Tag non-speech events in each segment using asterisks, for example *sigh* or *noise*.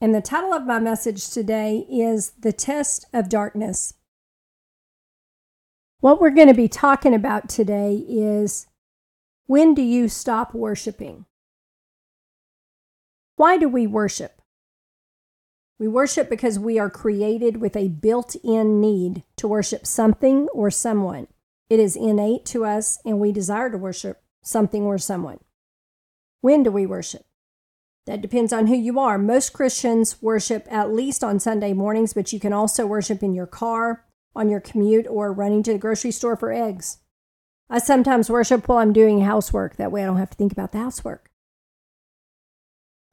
and the title of my message today is The Test of Darkness. What we're going to be talking about today is when do you stop worshiping? Why do we worship? We worship because we are created with a built in need to worship something or someone. It is innate to us, and we desire to worship something or someone. When do we worship? That depends on who you are. Most Christians worship at least on Sunday mornings, but you can also worship in your car, on your commute, or running to the grocery store for eggs. I sometimes worship while I'm doing housework. That way I don't have to think about the housework.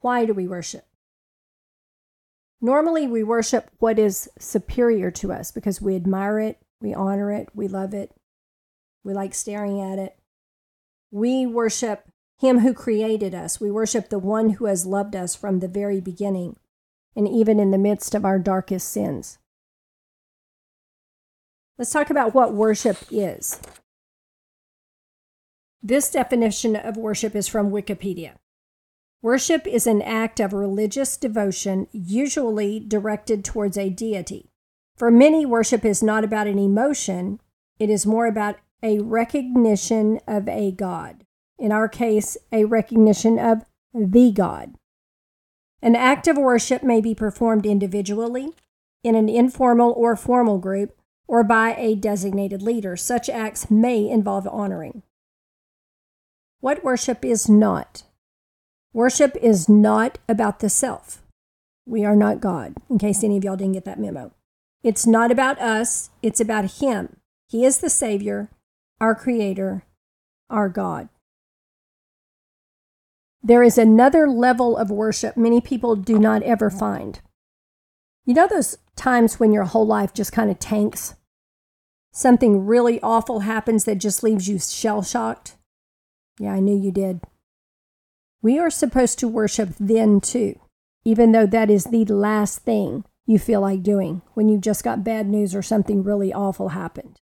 Why do we worship? Normally, we worship what is superior to us because we admire it, we honor it, we love it, we like staring at it. We worship him who created us. We worship the one who has loved us from the very beginning and even in the midst of our darkest sins. Let's talk about what worship is. This definition of worship is from Wikipedia. Worship is an act of religious devotion, usually directed towards a deity. For many, worship is not about an emotion, it is more about a recognition of a God in our case, a recognition of the God. An act of worship may be performed individually, in an informal or formal group, or by a designated leader. Such acts may involve honoring. What worship is not? Worship is not about the self. We are not God, in case any of y'all didn't get that memo. It's not about us, it's about Him. He is the Savior, our Creator, our God. There is another level of worship many people do not ever find. You know those times when your whole life just kind of tanks? Something really awful happens that just leaves you shell shocked? Yeah, I knew you did. We are supposed to worship then too, even though that is the last thing you feel like doing when you've just got bad news or something really awful happened.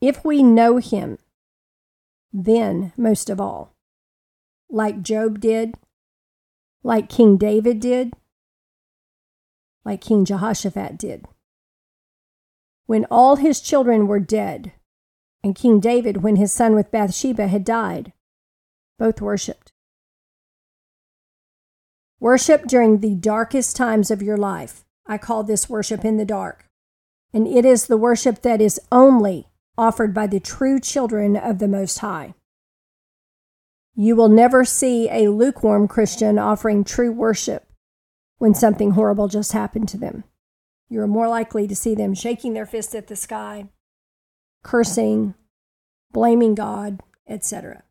If we know Him, then most of all, like Job did, like King David did, like King Jehoshaphat did. When all his children were dead, and King David, when his son with Bathsheba had died, both worshiped. Worship during the darkest times of your life. I call this worship in the dark. And it is the worship that is only offered by the true children of the Most High. You will never see a lukewarm Christian offering true worship when something horrible just happened to them. You're more likely to see them shaking their fist at the sky, cursing, blaming God, etc.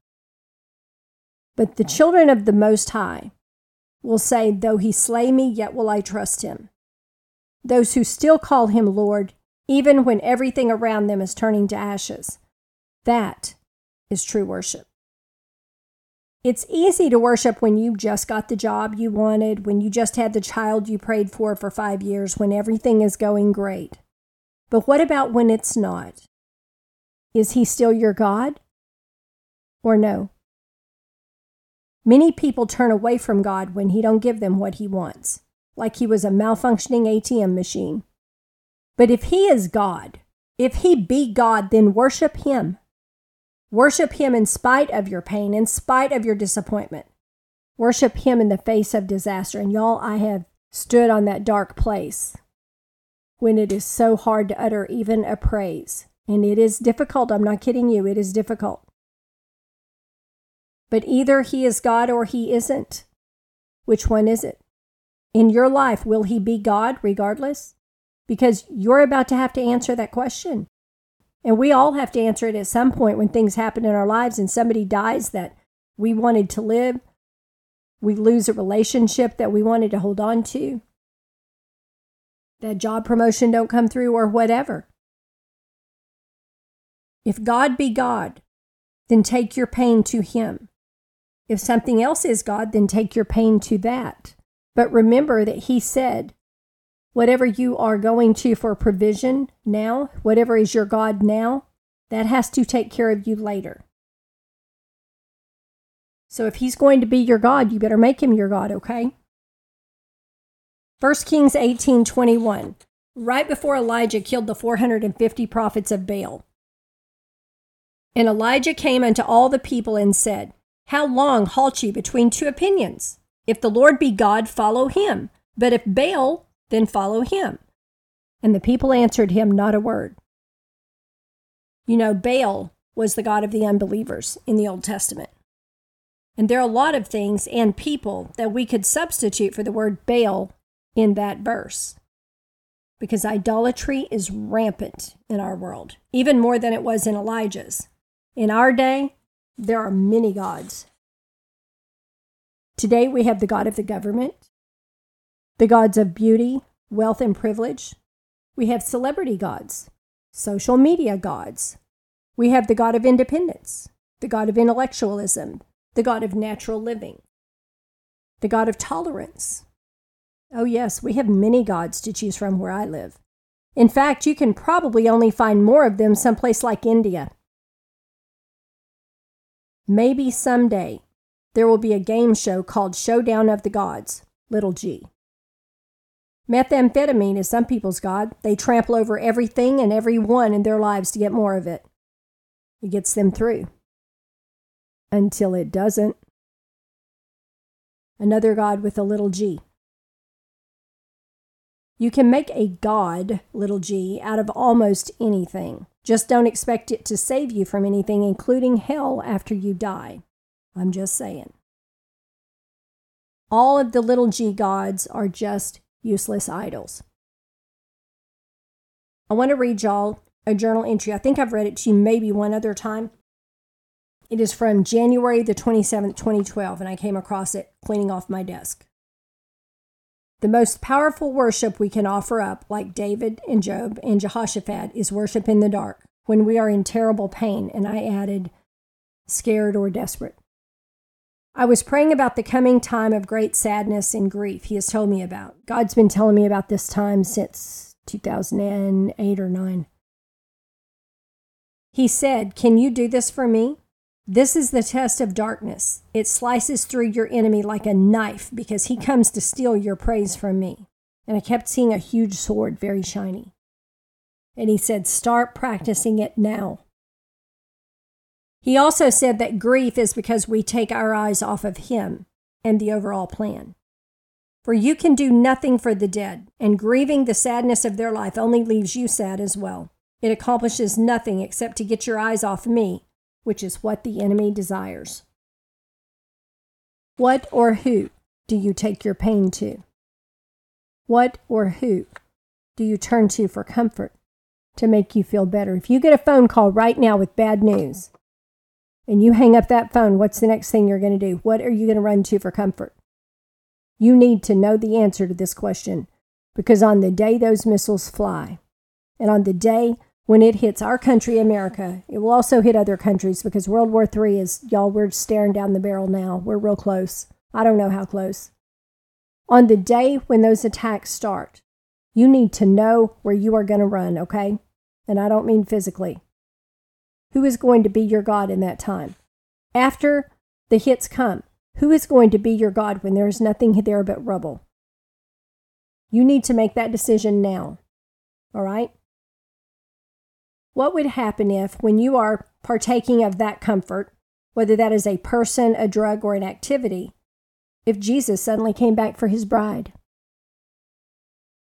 But the children of the Most High will say, Though he slay me, yet will I trust him. Those who still call him Lord, even when everything around them is turning to ashes, that is true worship. It's easy to worship when you just got the job you wanted, when you just had the child you prayed for for five years, when everything is going great. But what about when it's not? Is he still your God? Or no? Many people turn away from God when he don't give them what he wants, like he was a malfunctioning ATM machine. But if he is God, if he be God, then worship him. Worship Him in spite of your pain, in spite of your disappointment. Worship Him in the face of disaster. And y'all, I have stood on that dark place when it is so hard to utter even a praise. And it is difficult. I'm not kidding you. It is difficult. But either He is God or He isn't. Which one is it? In your life, will He be God regardless? Because you're about to have to answer that question. And we all have to answer it at some point when things happen in our lives and somebody dies that we wanted to live. we lose a relationship that we wanted to hold on to, that job promotion don't come through or whatever. If God be God, then take your pain to him. If something else is God, then take your pain to that. But remember that he said, whatever you are going to for provision now, whatever is your God now, that has to take care of you later. So if he's going to be your God, you better make him your God, okay? 1 Kings 18:21. Right before Elijah killed the 450 prophets of Baal. And Elijah came unto all the people and said, How long halt ye between two opinions? If the Lord be God, follow him. But if Baal, then follow him. And the people answered him not a word. You know, Baal was the God of the unbelievers in the Old Testament. And there are a lot of things and people that we could substitute for the word Baal in that verse. Because idolatry is rampant in our world, even more than it was in Elijah's. In our day, there are many gods. Today, we have the God of the government, the gods of beauty, wealth, and privilege. We have celebrity gods, social media gods. We have the God of independence, the God of intellectualism, the God of natural living, the God of tolerance. Oh, yes, we have many gods to choose from where I live. In fact, you can probably only find more of them someplace like India. Maybe someday there will be a game show called Showdown of the Gods, little g. Methamphetamine is some people's God. They trample over everything and everyone in their lives to get more of it. It gets them through. Until it doesn't. Another God with a little g. You can make a God, little g, out of almost anything. Just don't expect it to save you from anything, including hell after you die. I'm just saying. All of the little g gods are just useless idols. I want to read y'all a journal entry. I think I've read it to you maybe one other time. It is from January the 27th, 2012, and I came across it cleaning off my desk. The most powerful worship we can offer up, like David and Job and Jehoshaphat, is worship in the dark when we are in terrible pain. And I added, scared or desperate. I was praying about the coming time of great sadness and grief he has told me about. God's been telling me about this time since 2008 or 9. He said, Can you do this for me? This is the test of darkness. It slices through your enemy like a knife because he comes to steal your praise from me. And I kept seeing a huge sword, very shiny. And he said, Start practicing it now. He also said that grief is because we take our eyes off of him and the overall plan. For you can do nothing for the dead, and grieving the sadness of their life only leaves you sad as well. It accomplishes nothing except to get your eyes off me which is what the enemy desires. What or who do you take your pain to? What or who do you turn to for comfort to make you feel better? If you get a phone call right now with bad news and you hang up that phone, what's the next thing you're going to do? What are you going to run to for comfort? You need to know the answer to this question because on the day those missiles fly, and on the day when it hits our country, America, it will also hit other countries because World War III is, y'all, we're staring down the barrel now. We're real close. I don't know how close. On the day when those attacks start, you need to know where you are going to run, okay? And I don't mean physically. Who is going to be your God in that time? After the hits come, who is going to be your God when there is nothing there but rubble? You need to make that decision now, all right? What would happen if, when you are partaking of that comfort, whether that is a person, a drug, or an activity, if Jesus suddenly came back for his bride?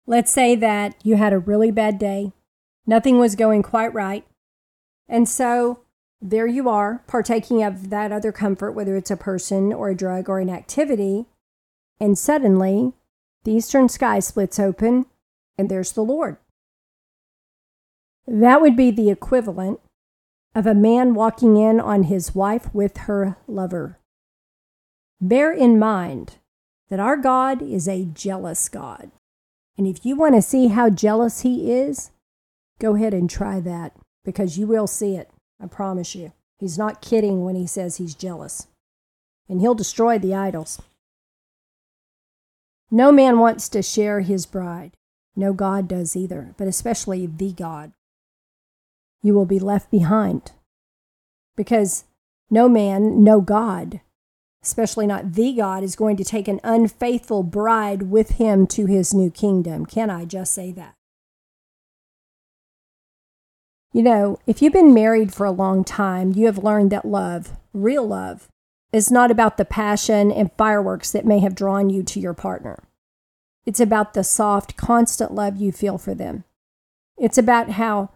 Let's say that you had a really bad day, nothing was going quite right, and so there you are, partaking of that other comfort, whether it's a person or a drug or an activity, and suddenly the eastern sky splits open and there's the Lord. That would be the equivalent of a man walking in on his wife with her lover. Bear in mind that our God is a jealous God. And if you want to see how jealous He is, go ahead and try that because you will see it. I promise you. He's not kidding when He says He's jealous. And He'll destroy the idols. No man wants to share his bride. No God does either, but especially the God. You will be left behind because no man, no God, especially not the God, is going to take an unfaithful bride with him to his new kingdom. Can I just say that? You know, if you've been married for a long time, you have learned that love, real love, is not about the passion and fireworks that may have drawn you to your partner. It's about the soft, constant love you feel for them. It's about how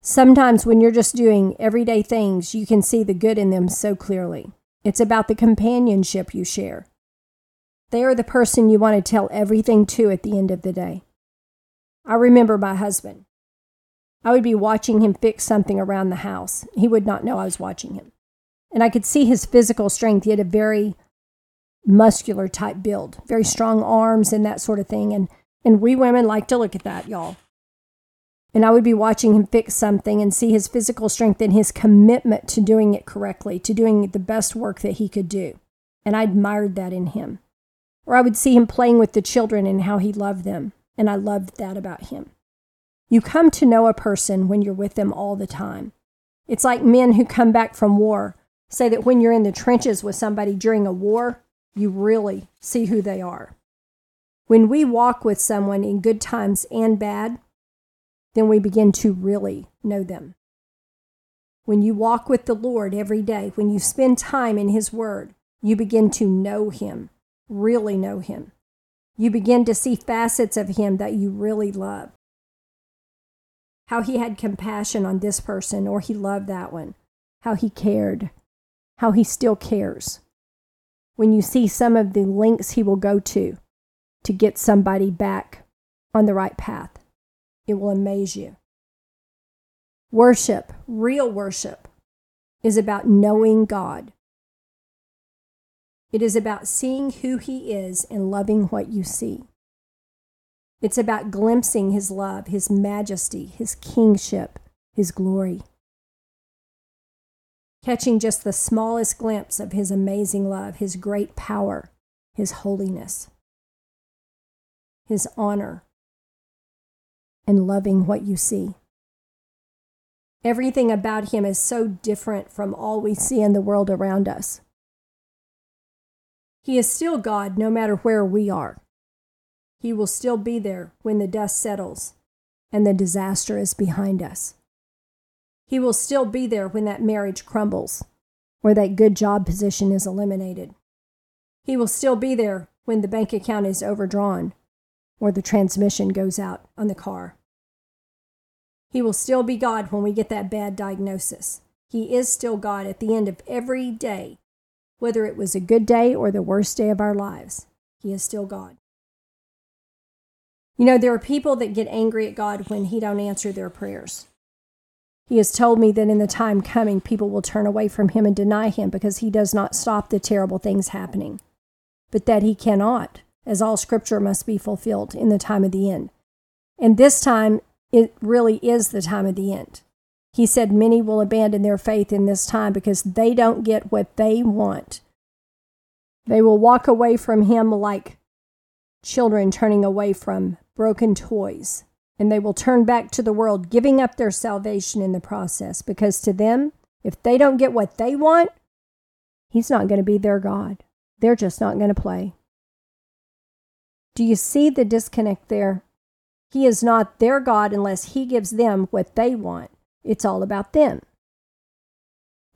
sometimes when you're just doing everyday things, you can see the good in them so clearly. It's about the companionship you share. They are the person you want to tell everything to at the end of the day. I remember my husband. I would be watching him fix something around the house. He would not know I was watching him. And I could see his physical strength. He had a very muscular type build, very strong arms and that sort of thing. And, and we women like to look at that, y'all. And I would be watching him fix something and see his physical strength and his commitment to doing it correctly, to doing the best work that he could do. And I admired that in him. Or I would see him playing with the children and how he loved them. And I loved that about him. You come to know a person when you're with them all the time. It's like men who come back from war say that when you're in the trenches with somebody during a war, you really see who they are. When we walk with someone in good times and bad, then we begin to really know them. When you walk with the Lord every day, when you spend time in His Word, you begin to know Him, really know Him. You begin to see facets of Him that you really love. How He had compassion on this person, or He loved that one. How He cared. How He still cares when you see some of the links he will go to to get somebody back on the right path. It will amaze you. Worship, real worship, is about knowing God. It is about seeing who He is and loving what you see. It's about glimpsing His love, His majesty, His kingship, His glory catching just the smallest glimpse of His amazing love, His great power, His holiness, His honor, and loving what you see. Everything about Him is so different from all we see in the world around us. He is still God no matter where we are. He will still be there when the dust settles and the disaster is behind us. He will still be there when that marriage crumbles or that good job position is eliminated. He will still be there when the bank account is overdrawn or the transmission goes out on the car. He will still be God when we get that bad diagnosis. He is still God at the end of every day, whether it was a good day or the worst day of our lives. He is still God. You know, there are people that get angry at God when He don't answer their prayers. He has told me that in the time coming, people will turn away from him and deny him because he does not stop the terrible things happening, but that he cannot, as all scripture must be fulfilled in the time of the end. And this time, it really is the time of the end. He said many will abandon their faith in this time because they don't get what they want. They will walk away from him like children turning away from broken toys and they will turn back to the world, giving up their salvation in the process. Because to them, if they don't get what they want, He's not going to be their God. They're just not going to play. Do you see the disconnect there? He is not their God unless He gives them what they want. It's all about them.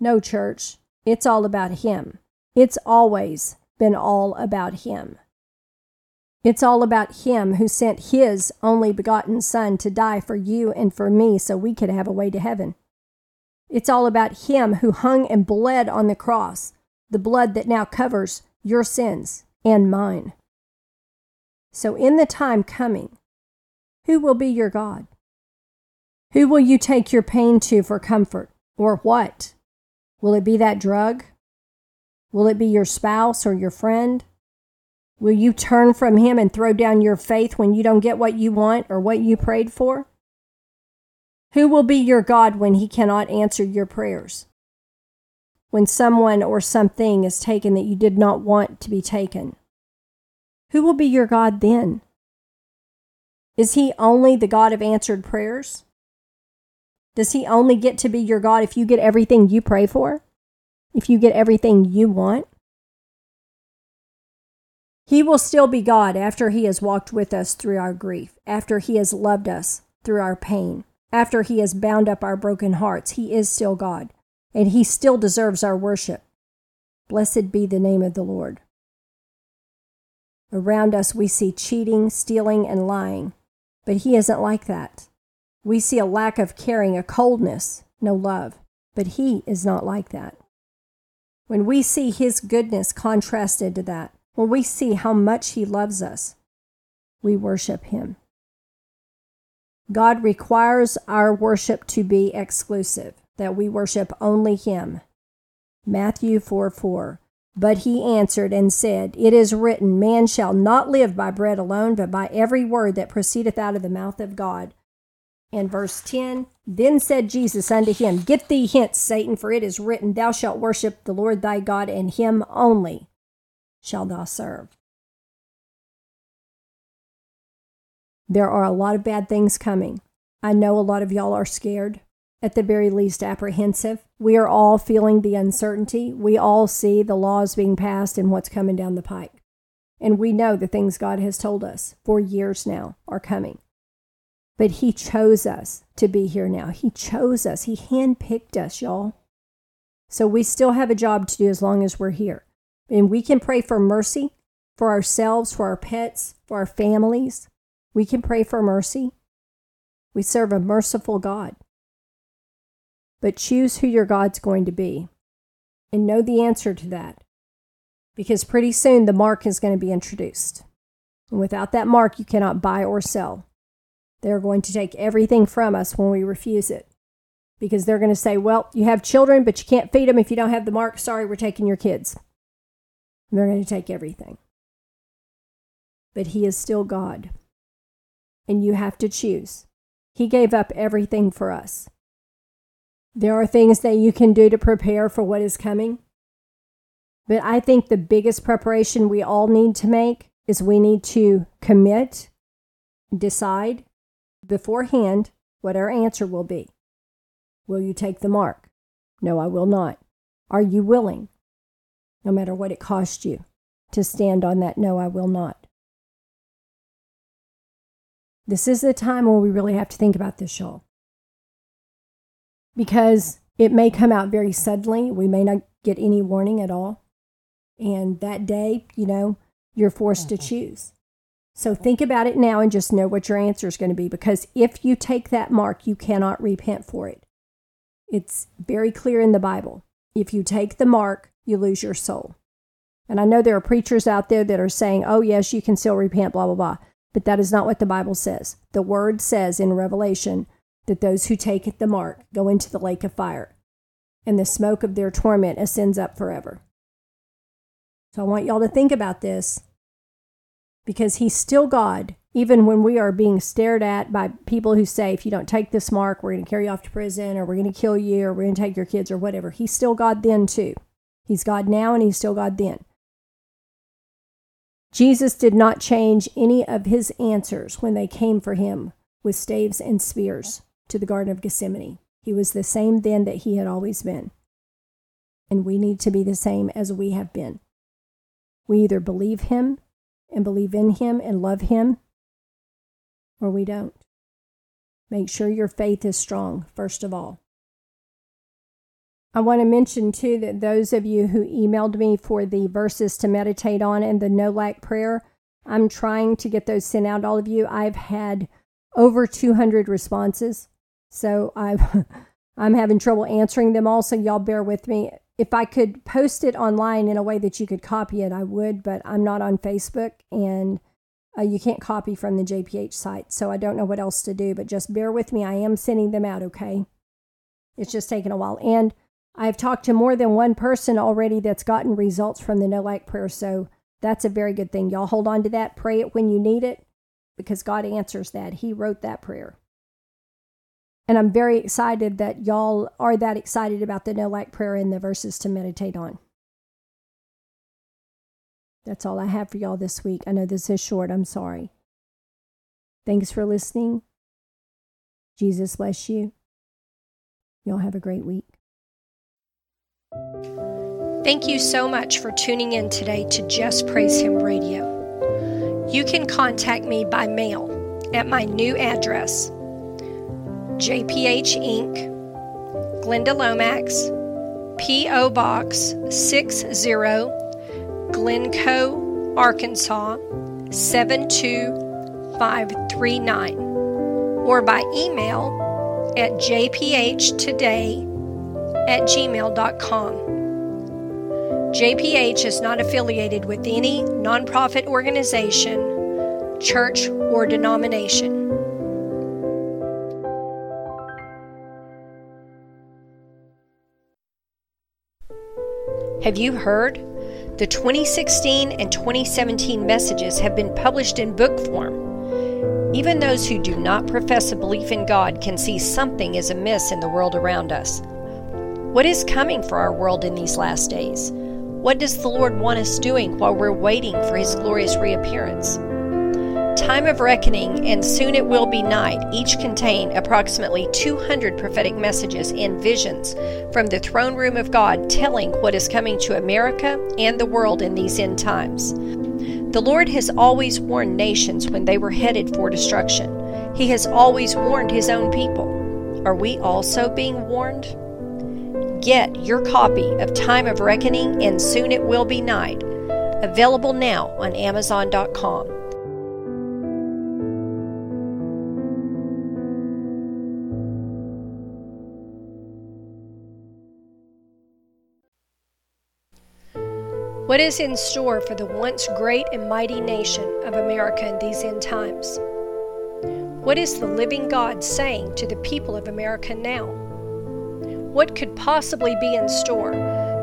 No, church, it's all about Him. It's always been all about Him. It's all about Him who sent His only begotten Son to die for you and for me so we could have a way to heaven. It's all about Him who hung and bled on the cross, the blood that now covers your sins and mine. So, in the time coming, who will be your God? Who will you take your pain to for comfort? Or what? Will it be that drug? Will it be your spouse or your friend? Will you turn from him and throw down your faith when you don't get what you want or what you prayed for? Who will be your God when he cannot answer your prayers? When someone or something is taken that you did not want to be taken? Who will be your God then? Is he only the God of answered prayers? Does he only get to be your God if you get everything you pray for? If you get everything you want? He will still be God after he has walked with us through our grief, after he has loved us through our pain, after he has bound up our broken hearts. He is still God, and he still deserves our worship. Blessed be the name of the Lord. Around us, we see cheating, stealing, and lying, but he isn't like that. We see a lack of caring, a coldness, no love, but he is not like that. When we see his goodness contrasted to that, when we see how much he loves us, we worship him. God requires our worship to be exclusive, that we worship only him. Matthew 4 4. But he answered and said, It is written, Man shall not live by bread alone, but by every word that proceedeth out of the mouth of God. And verse 10 Then said Jesus unto him, Get thee hence, Satan, for it is written, Thou shalt worship the Lord thy God, and him only shalt thou serve. There are a lot of bad things coming. I know a lot of y'all are scared, at the very least apprehensive. We are all feeling the uncertainty. We all see the laws being passed and what's coming down the pike. And we know the things God has told us for years now are coming. But He chose us to be here now. He chose us. He handpicked us, y'all. So we still have a job to do as long as we're here. And we can pray for mercy for ourselves, for our pets, for our families. We can pray for mercy. We serve a merciful God. But choose who your God's going to be and know the answer to that. Because pretty soon the mark is going to be introduced. And without that mark, you cannot buy or sell. They're going to take everything from us when we refuse it. Because they're going to say, well, you have children, but you can't feed them if you don't have the mark. Sorry, we're taking your kids. And they're going to take everything. But He is still God. And you have to choose. He gave up everything for us. There are things that you can do to prepare for what is coming. But I think the biggest preparation we all need to make is we need to commit, decide, beforehand what our answer will be. Will you take the mark? No, I will not. Are you willing, no matter what it costs you, to stand on that no, I will not? This is the time when we really have to think about this, y'all. Because it may come out very suddenly. We may not get any warning at all. And that day, you know, you're forced to mm-hmm. choose. So think about it now and just know what your answer is going to be because if you take that mark, you cannot repent for it. It's very clear in the Bible. If you take the mark, you lose your soul. And I know there are preachers out there that are saying, oh, yes, you can still repent, blah, blah, blah. But that is not what the Bible says. The word says in Revelation that those who take the mark go into the lake of fire, and the smoke of their torment ascends up forever. So I want y'all to think about this because he's still God, even when we are being stared at by people who say, if you don't take this mark, we're going to carry you off to prison, or we're going to kill you, or we're going to take your kids, or whatever. He's still God then, too. He's God now, and he's still God then. Jesus did not change any of his answers when they came for him with staves and spears to the Garden of Gethsemane. He was the same then that he had always been. And we need to be the same as we have been. We either believe him and believe in Him and love Him, or we don't. Make sure your faith is strong, first of all. I want to mention too that those of you who emailed me for the verses to meditate on and the no lack prayer, I'm trying to get those sent out all of you. I've had over 200 responses, so I've *laughs* I'm having trouble answering them all, so y'all bear with me if I could post it online in a way that you could copy it, I would, but I'm not on Facebook and uh, you can't copy from the JPH site. So I don't know what else to do, but just bear with me. I am sending them out, okay? It's just taking a while. And I've talked to more than one person already that's gotten results from the no lack prayer. So that's a very good thing. Y'all hold on to that. Pray it when you need it because God answers that. He wrote that prayer. And I'm very excited that y'all are that excited about the no lack prayer and the verses to meditate on. That's all I have for y'all this week. I know this is short. I'm sorry. Thanks for listening. Jesus bless you. Y'all have a great week. Thank you so much for tuning in today to Just Praise Him Radio. You can contact me by mail at my new address JPH Inc., Glenda Lomax, P.O. Box 60, Glencoe, Arkansas 72539, or by email at jphtoday at gmail.com. JPH is not affiliated with any nonprofit organization, church, or denomination. Have you heard? The 2016 and 2017 messages have been published in book form. Even those who do not profess a belief in God can see something is amiss in the world around us. What is coming for our world in these last days? What does the Lord want us doing while we're waiting for His glorious reappearance? Time of Reckoning and Soon It Will Be Night each contain approximately 200 prophetic messages and visions from the throne room of God telling what is coming to America and the world in these end times. The Lord has always warned nations when they were headed for destruction. He has always warned His own people. Are we also being warned? Get your copy of Time of Reckoning and Soon It Will Be Night, available now on Amazon.com. What is in store for the once great and mighty nation of America in these end times? What is the living God saying to the people of America now? What could possibly be in store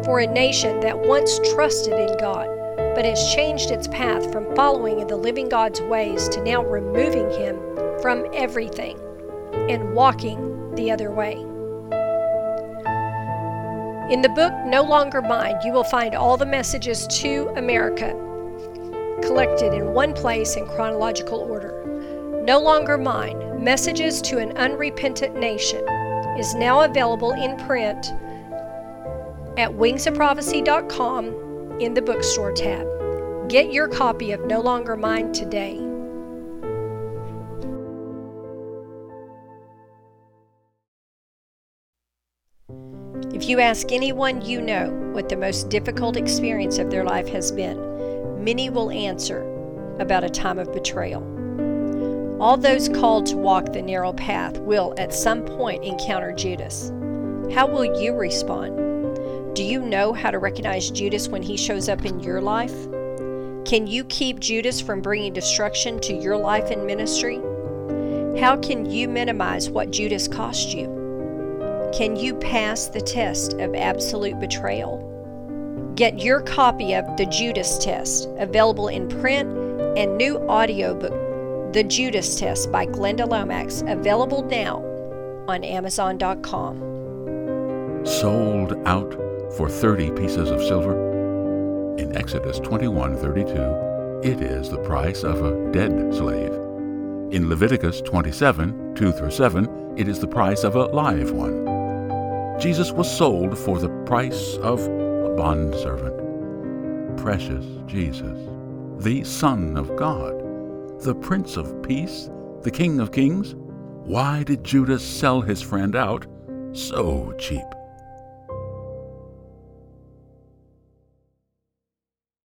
for a nation that once trusted in God, but has changed its path from following in the living God's ways to now removing Him from everything and walking the other way? In the book No Longer Mine, you will find all the messages to America collected in one place in chronological order. No Longer Mine Messages to an Unrepentant Nation is now available in print at wingsofprophecy.com in the bookstore tab. Get your copy of No Longer Mine today. If you ask anyone you know what the most difficult experience of their life has been, many will answer about a time of betrayal. All those called to walk the narrow path will at some point encounter Judas. How will you respond? Do you know how to recognize Judas when he shows up in your life? Can you keep Judas from bringing destruction to your life and ministry? How can you minimize what Judas cost you? Can you pass the test of absolute betrayal? Get your copy of The Judas Test, available in print and new audiobook the Judas Test by Glenda Lomax, available now on Amazon.com. Sold out for 30 pieces of silver? In Exodus 21:32, it is the price of a dead slave. In Leviticus 27, 2 through 7, it is the price of a live one. Jesus was sold for the price of a bondservant. Precious Jesus, the Son of God the Prince of Peace, the King of Kings? Why did Judas sell his friend out so cheap?